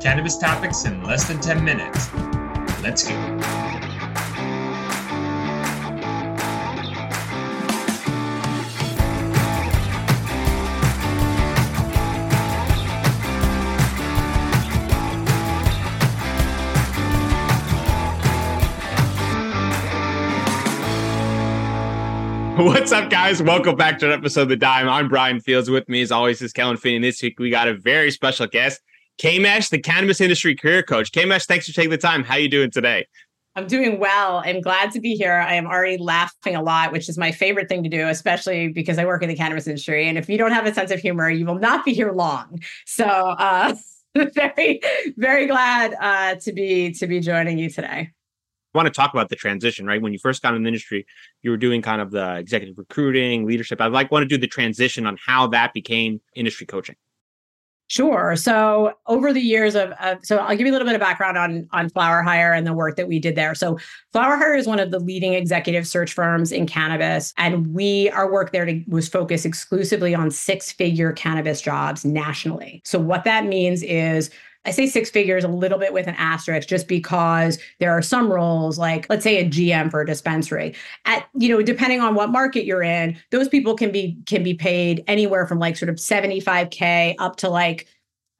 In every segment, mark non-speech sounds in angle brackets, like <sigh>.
Cannabis topics in less than 10 minutes. Let's go. What's up, guys? Welcome back to an episode of The Dime. I'm Bryan Fields. With me, as always, is Kellan Finney. This week, we got a very special guest, Kmesh, the cannabis industry career coach. Kmesh, thanks for taking the time. How are you doing today? I'm doing well. I'm glad to be here. I am already laughing a lot, which is my favorite thing to do, especially because I work in the cannabis industry. And if you don't have a sense of humor, you will not be here long. So, uh, <laughs> very, very glad uh, to be to be joining you today I want to talk about the transition, right? When you first got in the industry, you were doing kind of the executive recruiting, leadership. I'd like want to do the transition on how that became industry coaching. Sure. So over the years of, of, so I'll give you a little bit of background on on Flower Hire and the work that we did there. So Flower Hire is one of the leading executive search firms in cannabis, and we our work there to, was focused exclusively on six figure cannabis jobs nationally. So what that means is I say six figures a little bit with an asterisk just because there are some roles like let's say a GM for a dispensary at you know depending on what market you're in those people can be can be paid anywhere from like sort of 75k up to like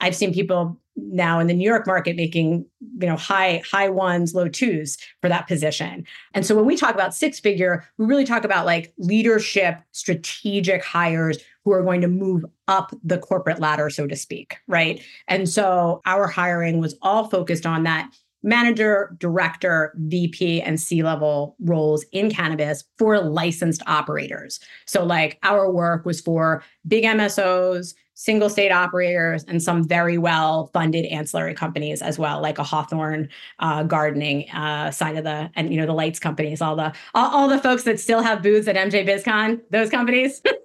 I've seen people now in the New York market making you know high high ones low twos for that position. And so when we talk about six figure, we really talk about like leadership strategic hires who are going to move up the corporate ladder so to speak, right? And so our hiring was all focused on that manager, director, VP, and C level roles in cannabis for licensed operators. So, like, our work was for big MSOs, single state operators and some very well funded ancillary companies as well, like a Hawthorne uh, gardening uh, side of the, and you know, the lights companies, all the, all, all the folks that still have booths at MJ BizCon, those companies. <laughs>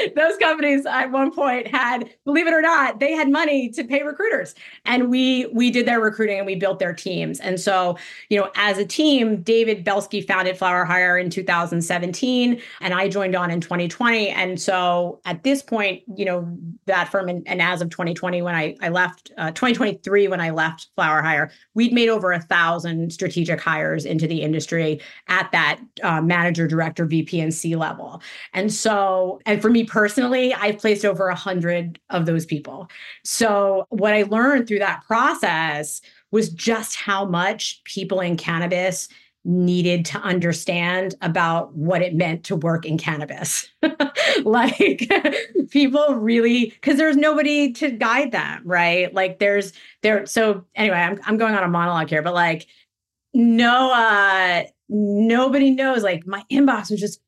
<laughs> those companies at one point had, believe it or not, they had money to pay recruiters, and we we did their recruiting and we built their teams. And so, you know, as a team, David Belsky founded Flower Hire in 2017, and I joined on in 2020. And so, at this point, you know, that firm, and, and as of 2020, when I I left, uh, 2023 when I left Flower Hire, we'd made over a thousand strategic hires into the industry at that uh, manager, director, VP, and C level. And so, and for me personally, I've placed over a hundred of those people. So what I learned through that process was just how much people in cannabis needed to understand about what it meant to work in cannabis. <laughs> like <laughs> people really because there's nobody to guide them, right? Like there's there so anyway, I'm I'm going on a monologue here, but like no uh nobody knows like my inbox was just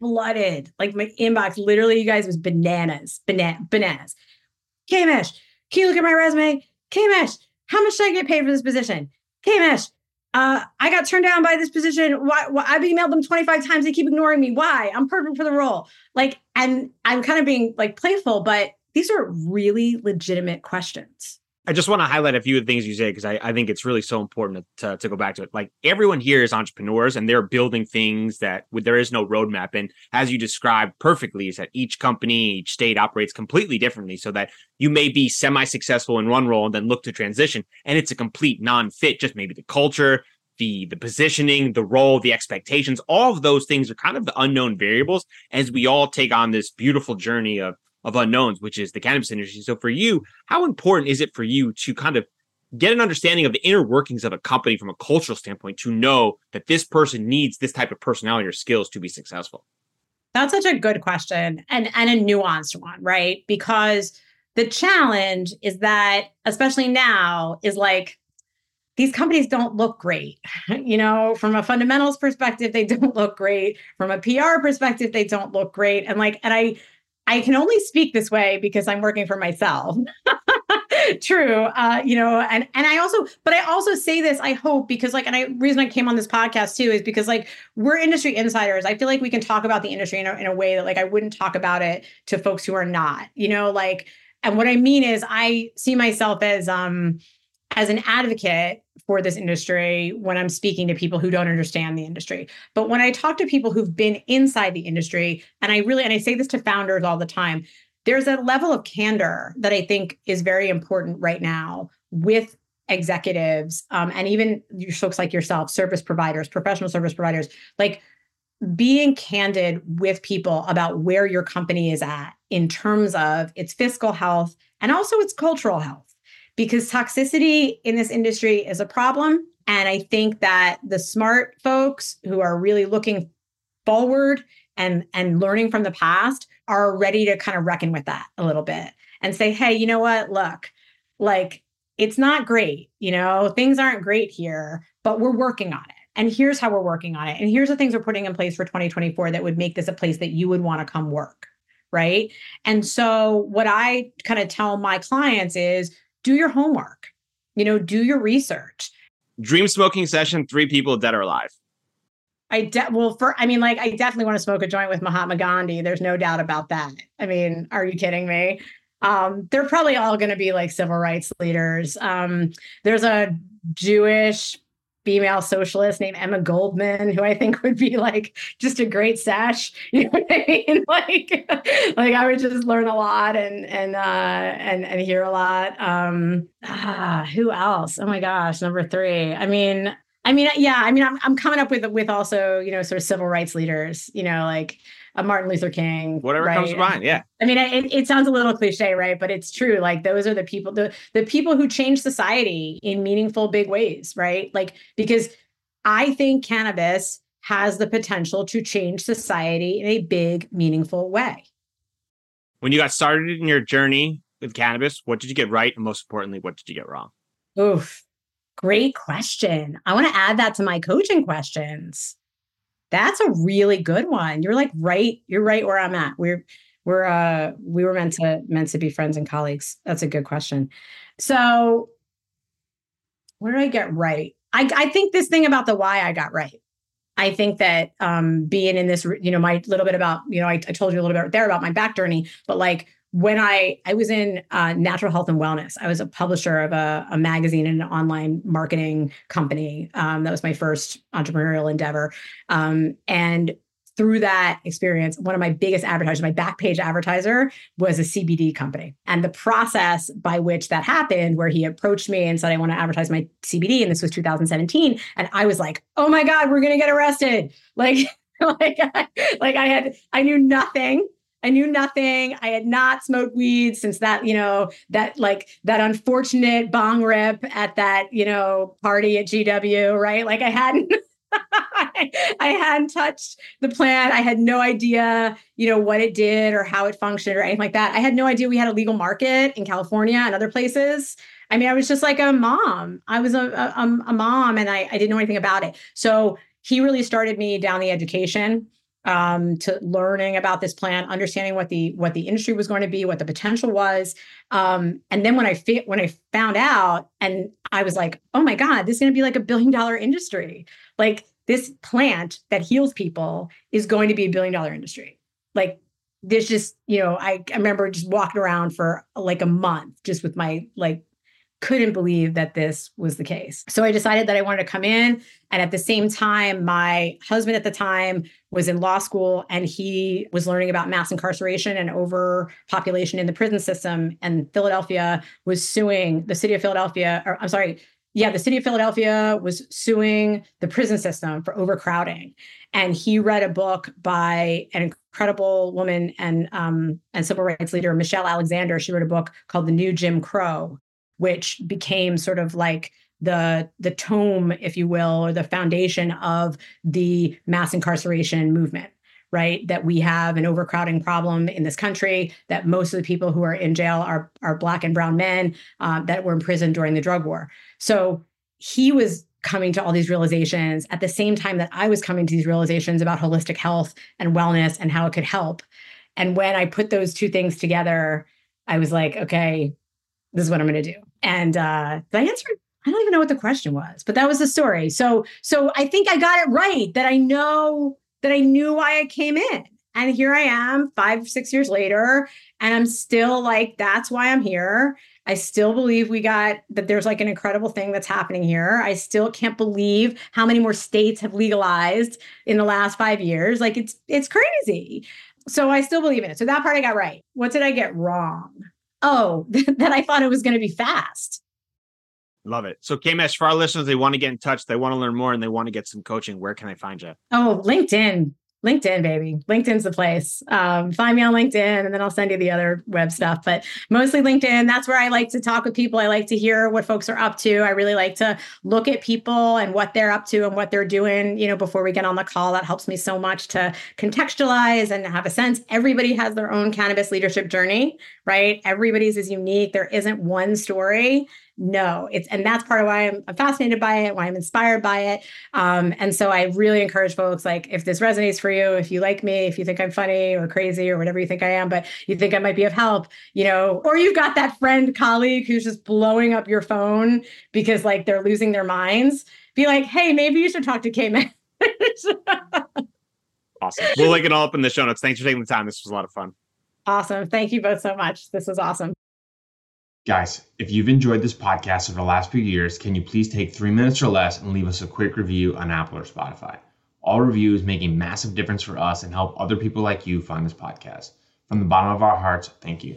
flooded. Like my inbox, literally, you guys was bananas, banana, bananas. Kmesh, can you look at my resume? Kmesh, how much should I get paid for this position? Kmesh, uh, I got turned down by this position. Why, why? I've emailed them 25 times. They keep ignoring me. Why? I'm perfect for the role. Like, and I'm kind of being like playful, but these are really legitimate questions. I just want to highlight a few of the things you say because I, I think it's really so important to, to go back to it. Like everyone here is entrepreneurs and they're building things that there is no roadmap. And as you described perfectly, is that each company, each state operates completely differently so that you may be semi successful in one role and then look to transition. And it's a complete non fit, just maybe the culture, the the positioning, the role, the expectations, all of those things are kind of the unknown variables as we all take on this beautiful journey of of unknowns, which is the cannabis industry. So for you, how important is it for you to kind of get an understanding of the inner workings of a company from a cultural standpoint to know that this person needs this type of personality or skills to be successful? That's such a good question and and a nuanced one, right? Because the challenge is that especially now is like these companies don't look great. <laughs> You know, from a fundamentals perspective, they <laughs> don't look great. From a PR perspective, they don't look great. And like, and I I can only speak this way because I'm working for myself. <laughs> True. Uh, you know, and and I also, but I also say this, I hope, because like, and I reason I came on this podcast too is because like we're industry insiders. I feel like we can talk about the industry in a, in a way that like I wouldn't talk about it to folks who are not, you know, like, and what I mean is I see myself as um as an advocate for this industry when I'm speaking to people who don't understand the industry. But when I talk to people who've been inside the industry, and I really, and I say this to founders all the time, there's a level of candor that I think is very important right now with executives um, and even folks like yourself, service providers, professional service providers, like being candid with people about where your company is at in terms of its fiscal health and also its cultural health. Because toxicity in this industry is a problem. And I think that the smart folks who are really looking forward and, and learning from the past are ready to kind of reckon with that a little bit and say, hey, you know what? Look, like it's not great. You know, things aren't great here, but we're working on it. And here's how we're working on it. And here's the things we're putting in place for 2024 that would make this a place that you would want to come work. Right. And so, what I kind of tell my clients is do your homework, you know, do your research. Dream smoking session, three people dead or alive. I de- well for I mean like I definitely want to smoke a joint with Mahatma Gandhi. There's no doubt about that. I mean, are you kidding me? Um, they're probably all going to be like civil rights leaders. Um, there's a Jewish female socialist named Emma Goldman, who I think would be like just a great sash. <laughs> You know what I mean? Like, like I would just learn a lot and and uh, and and hear a lot. Um, ah, who else? Oh my gosh, number three. I mean, I mean, yeah. I mean, I'm I'm coming up with with also you know sort of civil rights leaders. You know, like a Martin Luther King. Whatever right? comes to mind. Yeah. I mean, it, it sounds a little cliche, right? But it's true. Like those are the people, the the people who change society in meaningful, big ways, right? Like because I think cannabis has the potential to change society in a big, meaningful way. When you got started in your journey with cannabis, what did you get right? And most importantly, what did you get wrong? Oof. Great question. I want to add that to my coaching questions. That's a really good one. You're like right, you're right where I'm at. We're we're uh we were meant to meant to be friends and colleagues. That's a good question. So where did I get right? I, I think this thing about the why I got right. I think that um, being in this, you know, my little bit about, you know, I, I told you a little bit there about my back journey, but like when I I was in uh, natural health and wellness, I was a publisher of a, a magazine and an online marketing company. Um, that was my first entrepreneurial endeavor, um, and through that experience, one of my biggest advertisers, my back page advertiser, was a CBD company. And the process by which that happened, where he approached me and said, I want to advertise my CBD, and this was 2017, and I was like, Oh my God, we're gonna get arrested! Like. <laughs> like, <laughs> like I had, I knew nothing I knew nothing. I had not smoked weed since that, you know, that like that unfortunate bong rip at that, you know, party at GW, right? Like I hadn't <laughs> I hadn't touched the plant. I had no idea, you know, what it did or how it functioned or anything like that. I had no idea we had a legal market in California and other places. I mean, I was just like a mom. I was a, a, a mom and I, I didn't know anything about it. So he really started me down the education um, to learning about this plan, understanding what the what the industry was going to be, what the potential was, um, and then when I when I found out, and I was like, oh my god, this is going to be like a billion dollar industry. Like this plant that heals people is going to be a billion dollar industry. Like this, just you know, I, I remember just walking around for like a month just with my like couldn't believe that this was the case. So I decided that I wanted to come in. And at the same time, my husband at the time was in law school and he was learning about mass incarceration and overpopulation in the prison system. And Philadelphia was suing the city of Philadelphia, or I'm sorry, yeah, the city of Philadelphia was suing the prison system for overcrowding. And he read a book by an incredible woman and um, and civil rights leader, Michelle Alexander. She wrote a book called The New Jim Crow, which became sort of like the the tome if you will or the foundation of the mass incarceration movement right? That we have an overcrowding problem in this country that most of the people who are in jail are are black and brown men uh, that were imprisoned during the drug war. So he was coming to all these realizations. At the same time that i was coming to these realizations about holistic health and wellness and how it could help. And when i put those two things together i was like okay this is what i'm going to do and uh, the answer, I don't even know what the question was, but that was the story. So, so I think I got it right that I know that I knew why I came in. And here I am five, six years later, and I'm still like, that's why I'm here. I still believe we got that there's like an incredible thing that's happening here. I still can't believe how many more states have legalized in the last five years. Like it's it's crazy So I still believe in it. So that part I got right. What did I get wrong? Oh, <laughs> that I thought it was going to be fast. Love it. So, Kmesh, for our listeners, they want to get in touch, they want to learn more, and they want to get some coaching. Where can I find you? Oh, LinkedIn. LinkedIn, baby. LinkedIn's the place. Um, find me on LinkedIn and then I'll send you the other web stuff. But mostly LinkedIn. That's where I like to talk with people. I like to hear what folks are up to. I really like to look at people and what they're up to and what they're doing, you know, before we get on the call. That helps me so much to contextualize and have a sense. Everybody has their own cannabis leadership journey, right? Everybody's is unique. There isn't one story no it's and that's part of why I'm, fascinated by it why i'm inspired by it. Um, and so i really encourage folks like if this resonates for you if you like me if you think i'm funny or crazy or whatever you think i am but you think i might be of help you know or you've got that friend colleague who's just blowing up your phone because like they're losing their minds be like hey maybe you should talk to k-man. <laughs> Awesome. We'll link it all up in the show notes. Thanks for taking the time. This was a lot of fun. Awesome. Thank you both so much. This was awesome Guys, if you've enjoyed this podcast over the last few years, can you please take three minutes or less and leave us a quick review on Apple or Spotify? All reviews make a massive difference for us and help other people like you find this podcast. From the bottom of our hearts, thank you.